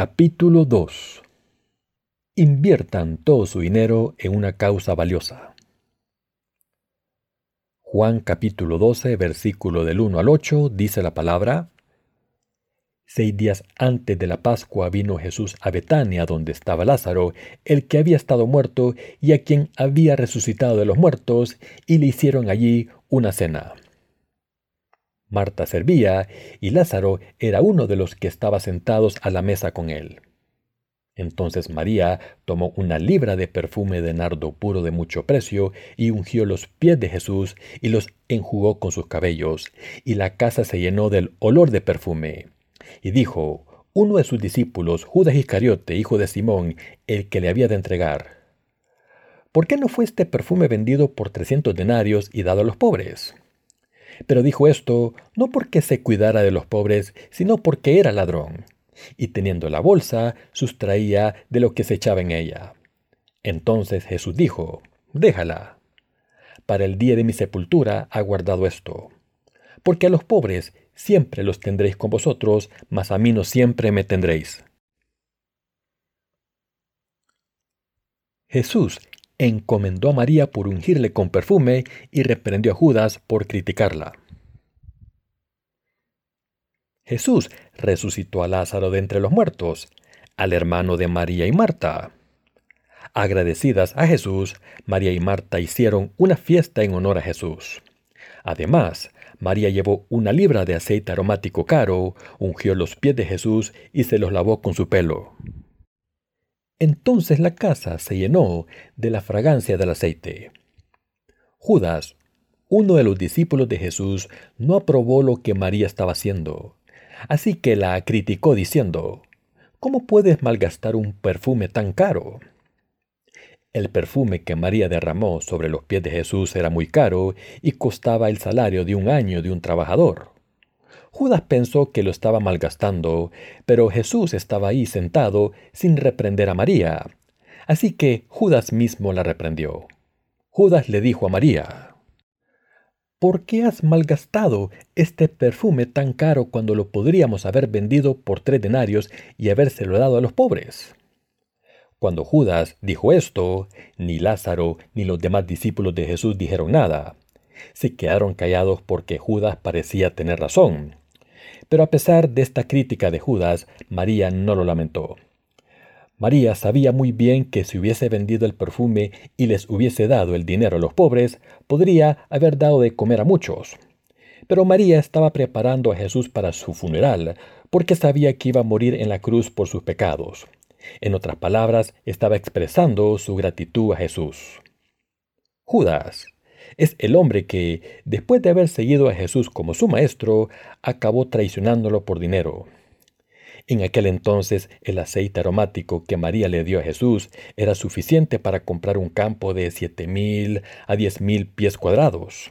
Capítulo 2 Inviertan todo su dinero en una causa valiosa. Juan capítulo 12, versículo del 1 al 8, dice la palabra, Seis días antes de la Pascua vino Jesús a Betania, donde estaba Lázaro, el que había estado muerto y a quien había resucitado de los muertos, y le hicieron allí una cena. Marta servía y Lázaro era uno de los que estaba sentados a la mesa con él. Entonces María tomó una libra de perfume de nardo puro de mucho precio y ungió los pies de Jesús y los enjugó con sus cabellos, y la casa se llenó del olor de perfume. Y dijo, uno de sus discípulos, Judas Iscariote, hijo de Simón, el que le había de entregar, ¿por qué no fue este perfume vendido por trescientos denarios y dado a los pobres? Pero dijo esto no porque se cuidara de los pobres, sino porque era ladrón, y teniendo la bolsa, sustraía de lo que se echaba en ella. Entonces Jesús dijo, Déjala. Para el día de mi sepultura ha guardado esto. Porque a los pobres siempre los tendréis con vosotros, mas a mí no siempre me tendréis. Jesús encomendó a María por ungirle con perfume y reprendió a Judas por criticarla. Jesús resucitó a Lázaro de entre los muertos, al hermano de María y Marta. Agradecidas a Jesús, María y Marta hicieron una fiesta en honor a Jesús. Además, María llevó una libra de aceite aromático caro, ungió los pies de Jesús y se los lavó con su pelo. Entonces la casa se llenó de la fragancia del aceite. Judas, uno de los discípulos de Jesús, no aprobó lo que María estaba haciendo, así que la criticó diciendo, ¿Cómo puedes malgastar un perfume tan caro? El perfume que María derramó sobre los pies de Jesús era muy caro y costaba el salario de un año de un trabajador. Judas pensó que lo estaba malgastando, pero Jesús estaba ahí sentado sin reprender a María. Así que Judas mismo la reprendió. Judas le dijo a María, ¿Por qué has malgastado este perfume tan caro cuando lo podríamos haber vendido por tres denarios y habérselo dado a los pobres? Cuando Judas dijo esto, ni Lázaro ni los demás discípulos de Jesús dijeron nada. Se quedaron callados porque Judas parecía tener razón. Pero a pesar de esta crítica de Judas, María no lo lamentó. María sabía muy bien que si hubiese vendido el perfume y les hubiese dado el dinero a los pobres, podría haber dado de comer a muchos. Pero María estaba preparando a Jesús para su funeral, porque sabía que iba a morir en la cruz por sus pecados. En otras palabras, estaba expresando su gratitud a Jesús. Judas, es el hombre que, después de haber seguido a Jesús como su maestro, acabó traicionándolo por dinero. En aquel entonces el aceite aromático que María le dio a Jesús era suficiente para comprar un campo de siete mil a diez mil pies cuadrados.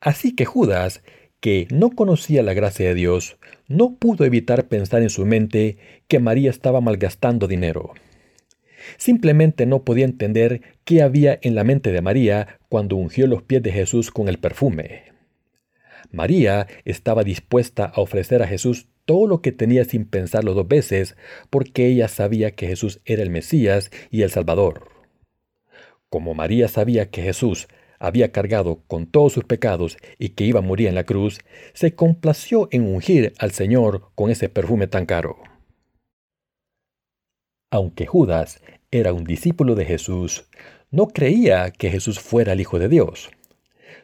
Así que Judas, que no conocía la gracia de Dios, no pudo evitar pensar en su mente que María estaba malgastando dinero. Simplemente no podía entender qué había en la mente de María cuando ungió los pies de Jesús con el perfume. María estaba dispuesta a ofrecer a Jesús todo lo que tenía sin pensarlo dos veces, porque ella sabía que Jesús era el Mesías y el Salvador. Como María sabía que Jesús había cargado con todos sus pecados y que iba a morir en la cruz, se complació en ungir al Señor con ese perfume tan caro. Aunque Judas era un discípulo de Jesús, no creía que Jesús fuera el Hijo de Dios.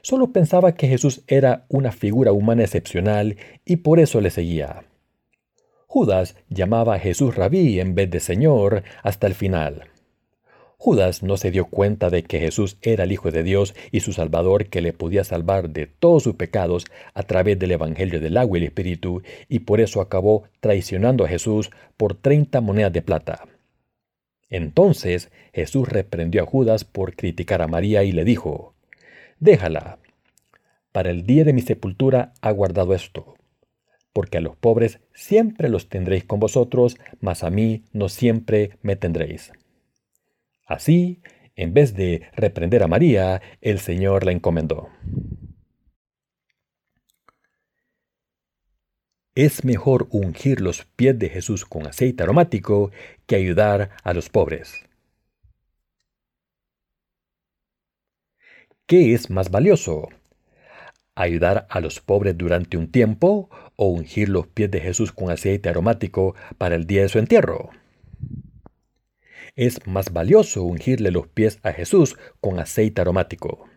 Solo pensaba que Jesús era una figura humana excepcional y por eso le seguía. Judas llamaba a Jesús rabí en vez de Señor hasta el final. Judas no se dio cuenta de que Jesús era el Hijo de Dios y su Salvador que le podía salvar de todos sus pecados a través del Evangelio del agua y el Espíritu, y por eso acabó traicionando a Jesús por treinta monedas de plata. Entonces Jesús reprendió a Judas por criticar a María y le dijo, Déjala. Para el día de mi sepultura ha guardado esto, porque a los pobres siempre los tendréis con vosotros, mas a mí no siempre me tendréis. Así, en vez de reprender a María, el Señor la encomendó. Es mejor ungir los pies de Jesús con aceite aromático que ayudar a los pobres. ¿Qué es más valioso? ¿Ayudar a los pobres durante un tiempo o ungir los pies de Jesús con aceite aromático para el día de su entierro? Es más valioso ungirle los pies a Jesús con aceite aromático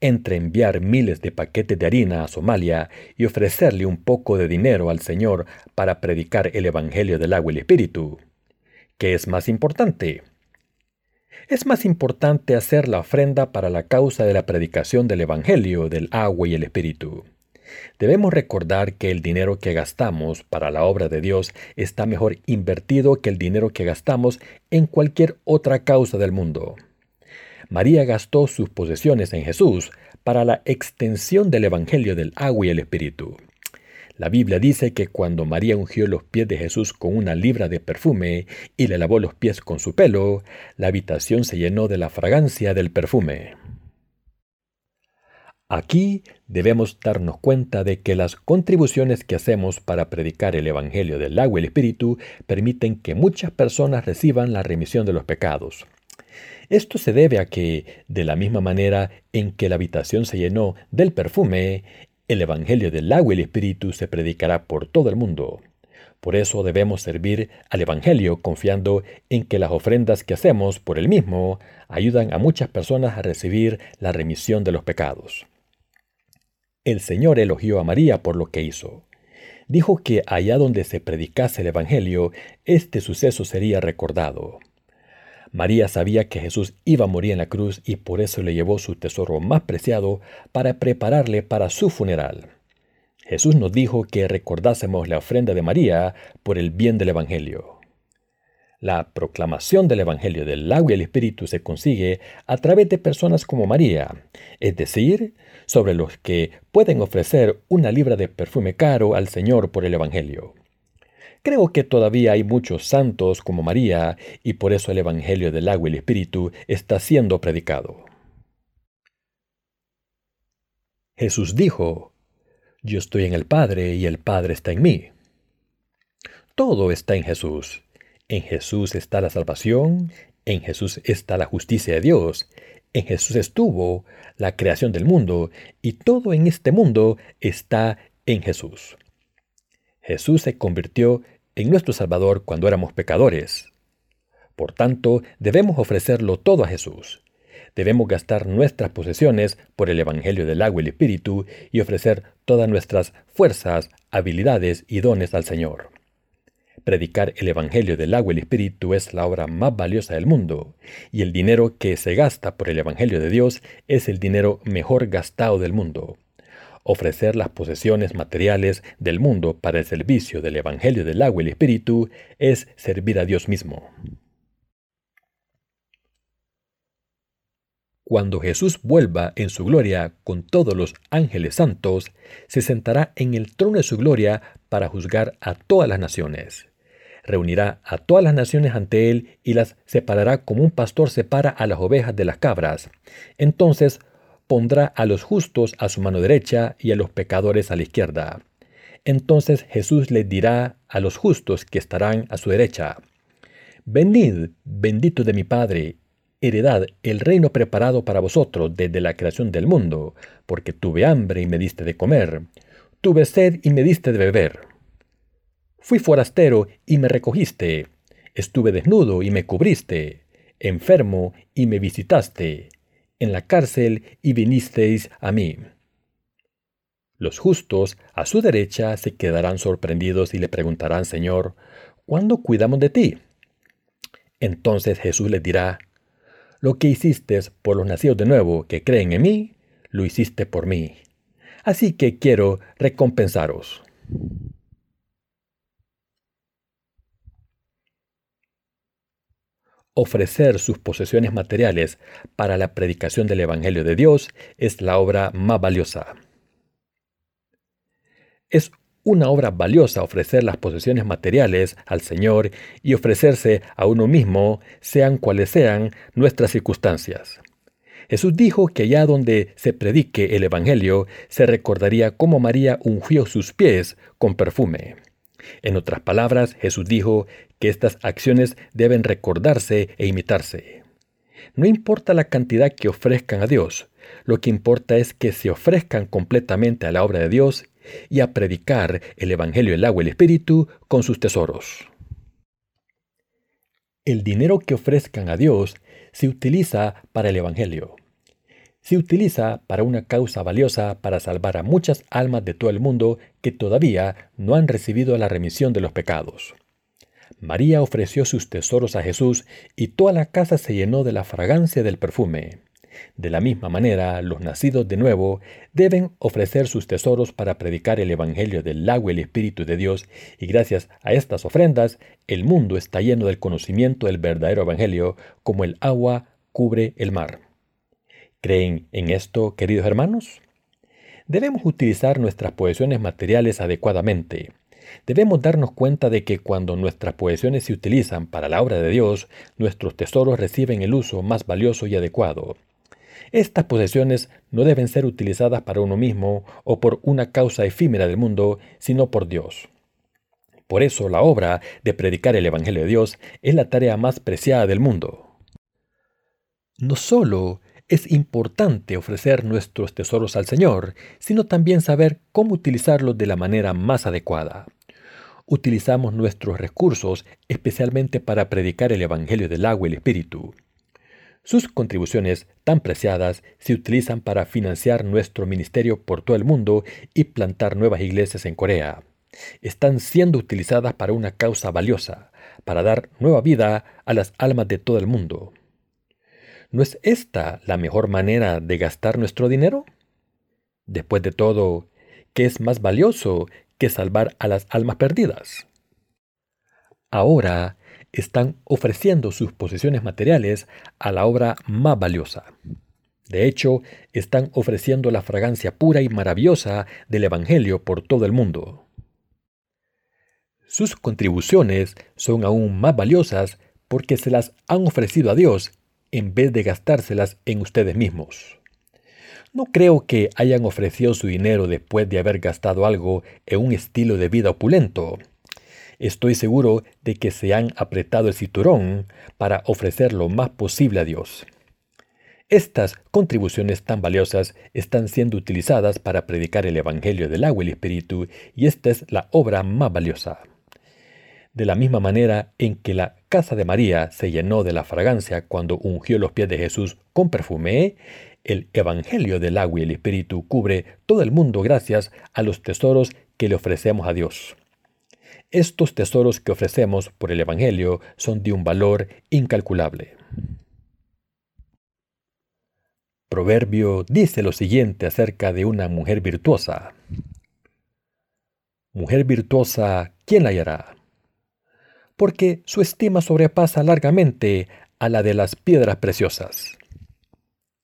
entre enviar miles de paquetes de harina a Somalia y ofrecerle un poco de dinero al Señor para predicar el Evangelio del agua y el Espíritu. ¿Qué es más importante? Es más importante hacer la ofrenda para la causa de la predicación del Evangelio del agua y el Espíritu. Debemos recordar que el dinero que gastamos para la obra de Dios está mejor invertido que el dinero que gastamos en cualquier otra causa del mundo. María gastó sus posesiones en Jesús para la extensión del Evangelio del agua y el Espíritu. La Biblia dice que cuando María ungió los pies de Jesús con una libra de perfume y le lavó los pies con su pelo, la habitación se llenó de la fragancia del perfume. Aquí debemos darnos cuenta de que las contribuciones que hacemos para predicar el Evangelio del agua y el Espíritu permiten que muchas personas reciban la remisión de los pecados. Esto se debe a que, de la misma manera en que la habitación se llenó del perfume, el Evangelio del agua y el Espíritu se predicará por todo el mundo. Por eso debemos servir al Evangelio confiando en que las ofrendas que hacemos por el mismo ayudan a muchas personas a recibir la remisión de los pecados. El Señor elogió a María por lo que hizo. Dijo que allá donde se predicase el Evangelio, este suceso sería recordado. María sabía que Jesús iba a morir en la cruz y por eso le llevó su tesoro más preciado para prepararle para su funeral. Jesús nos dijo que recordásemos la ofrenda de María por el bien del Evangelio. La proclamación del Evangelio del agua y el Espíritu se consigue a través de personas como María, es decir, sobre los que pueden ofrecer una libra de perfume caro al Señor por el Evangelio. Creo que todavía hay muchos santos como María y por eso el Evangelio del agua y el Espíritu está siendo predicado. Jesús dijo, Yo estoy en el Padre y el Padre está en mí. Todo está en Jesús. En Jesús está la salvación, en Jesús está la justicia de Dios, en Jesús estuvo la creación del mundo y todo en este mundo está en Jesús. Jesús se convirtió en nuestro Salvador cuando éramos pecadores. Por tanto, debemos ofrecerlo todo a Jesús. Debemos gastar nuestras posesiones por el Evangelio del agua y el Espíritu y ofrecer todas nuestras fuerzas, habilidades y dones al Señor. Predicar el Evangelio del agua y el Espíritu es la obra más valiosa del mundo, y el dinero que se gasta por el Evangelio de Dios es el dinero mejor gastado del mundo ofrecer las posesiones materiales del mundo para el servicio del Evangelio del agua y el Espíritu es servir a Dios mismo. Cuando Jesús vuelva en su gloria con todos los ángeles santos, se sentará en el trono de su gloria para juzgar a todas las naciones. Reunirá a todas las naciones ante él y las separará como un pastor separa a las ovejas de las cabras. Entonces pondrá a los justos a su mano derecha y a los pecadores a la izquierda. Entonces Jesús les dirá a los justos que estarán a su derecha, Venid, bendito de mi Padre, heredad el reino preparado para vosotros desde la creación del mundo, porque tuve hambre y me diste de comer, tuve sed y me diste de beber. Fui forastero y me recogiste, estuve desnudo y me cubriste, enfermo y me visitaste en la cárcel y vinisteis a mí. Los justos a su derecha se quedarán sorprendidos y le preguntarán, Señor, ¿cuándo cuidamos de ti? Entonces Jesús les dirá, Lo que hiciste por los nacidos de nuevo que creen en mí, lo hiciste por mí. Así que quiero recompensaros. Ofrecer sus posesiones materiales para la predicación del Evangelio de Dios es la obra más valiosa. Es una obra valiosa ofrecer las posesiones materiales al Señor y ofrecerse a uno mismo, sean cuales sean nuestras circunstancias. Jesús dijo que allá donde se predique el Evangelio, se recordaría cómo María ungió sus pies con perfume. En otras palabras, Jesús dijo que estas acciones deben recordarse e imitarse. No importa la cantidad que ofrezcan a Dios, lo que importa es que se ofrezcan completamente a la obra de Dios y a predicar el Evangelio, el agua y el Espíritu con sus tesoros. El dinero que ofrezcan a Dios se utiliza para el Evangelio. Se utiliza para una causa valiosa para salvar a muchas almas de todo el mundo que todavía no han recibido la remisión de los pecados. María ofreció sus tesoros a Jesús y toda la casa se llenó de la fragancia del perfume. De la misma manera, los nacidos de nuevo deben ofrecer sus tesoros para predicar el Evangelio del agua y el Espíritu de Dios, y gracias a estas ofrendas, el mundo está lleno del conocimiento del verdadero Evangelio, como el agua cubre el mar. ¿Creen en esto, queridos hermanos? Debemos utilizar nuestras posesiones materiales adecuadamente. Debemos darnos cuenta de que cuando nuestras posesiones se utilizan para la obra de Dios, nuestros tesoros reciben el uso más valioso y adecuado. Estas posesiones no deben ser utilizadas para uno mismo o por una causa efímera del mundo, sino por Dios. Por eso la obra de predicar el Evangelio de Dios es la tarea más preciada del mundo. No solo es importante ofrecer nuestros tesoros al Señor, sino también saber cómo utilizarlos de la manera más adecuada. Utilizamos nuestros recursos especialmente para predicar el Evangelio del agua y el Espíritu. Sus contribuciones tan preciadas se utilizan para financiar nuestro ministerio por todo el mundo y plantar nuevas iglesias en Corea. Están siendo utilizadas para una causa valiosa, para dar nueva vida a las almas de todo el mundo. ¿No es esta la mejor manera de gastar nuestro dinero? Después de todo, ¿qué es más valioso que salvar a las almas perdidas? Ahora están ofreciendo sus posesiones materiales a la obra más valiosa. De hecho, están ofreciendo la fragancia pura y maravillosa del Evangelio por todo el mundo. Sus contribuciones son aún más valiosas porque se las han ofrecido a Dios en vez de gastárselas en ustedes mismos. No creo que hayan ofrecido su dinero después de haber gastado algo en un estilo de vida opulento, Estoy seguro de que se han apretado el cinturón para ofrecer lo más posible a Dios. Estas contribuciones tan valiosas están siendo utilizadas para predicar el Evangelio del agua y el Espíritu, y esta es la obra más valiosa. De la misma manera en que la casa de María se llenó de la fragancia cuando ungió los pies de Jesús con perfume, el Evangelio del agua y el Espíritu cubre todo el mundo gracias a los tesoros que le ofrecemos a Dios. Estos tesoros que ofrecemos por el Evangelio son de un valor incalculable. Proverbio dice lo siguiente acerca de una mujer virtuosa. Mujer virtuosa, ¿quién la hallará? Porque su estima sobrepasa largamente a la de las piedras preciosas.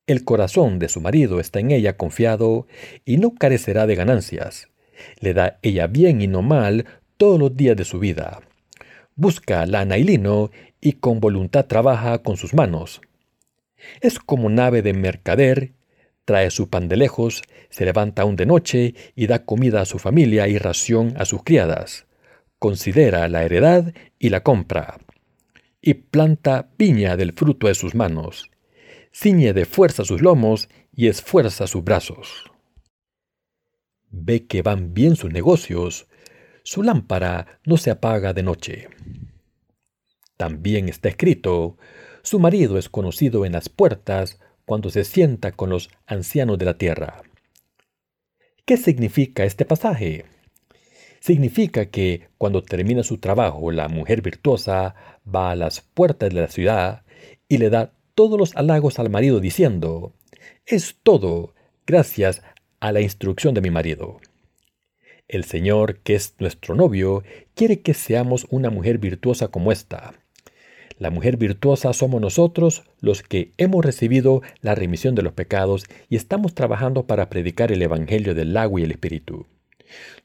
El corazón de su marido está en ella confiado y no carecerá de ganancias. Le da ella bien y no mal todos los días de su vida. Busca lana y lino y con voluntad trabaja con sus manos. Es como nave de mercader, trae su pan de lejos, se levanta aún de noche y da comida a su familia y ración a sus criadas. Considera la heredad y la compra. Y planta piña del fruto de sus manos. Ciñe de fuerza sus lomos y esfuerza sus brazos. Ve que van bien sus negocios, su lámpara no se apaga de noche. También está escrito, su marido es conocido en las puertas cuando se sienta con los ancianos de la tierra. ¿Qué significa este pasaje? Significa que cuando termina su trabajo, la mujer virtuosa va a las puertas de la ciudad y le da todos los halagos al marido diciendo, es todo gracias a la instrucción de mi marido. El Señor, que es nuestro novio, quiere que seamos una mujer virtuosa como esta. La mujer virtuosa somos nosotros los que hemos recibido la remisión de los pecados y estamos trabajando para predicar el Evangelio del agua y el Espíritu.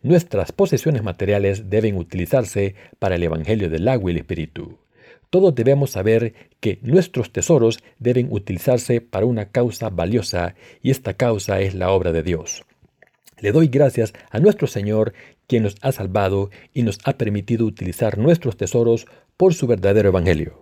Nuestras posesiones materiales deben utilizarse para el Evangelio del agua y el Espíritu. Todos debemos saber que nuestros tesoros deben utilizarse para una causa valiosa y esta causa es la obra de Dios. Le doy gracias a nuestro Señor, quien nos ha salvado y nos ha permitido utilizar nuestros tesoros por su verdadero Evangelio.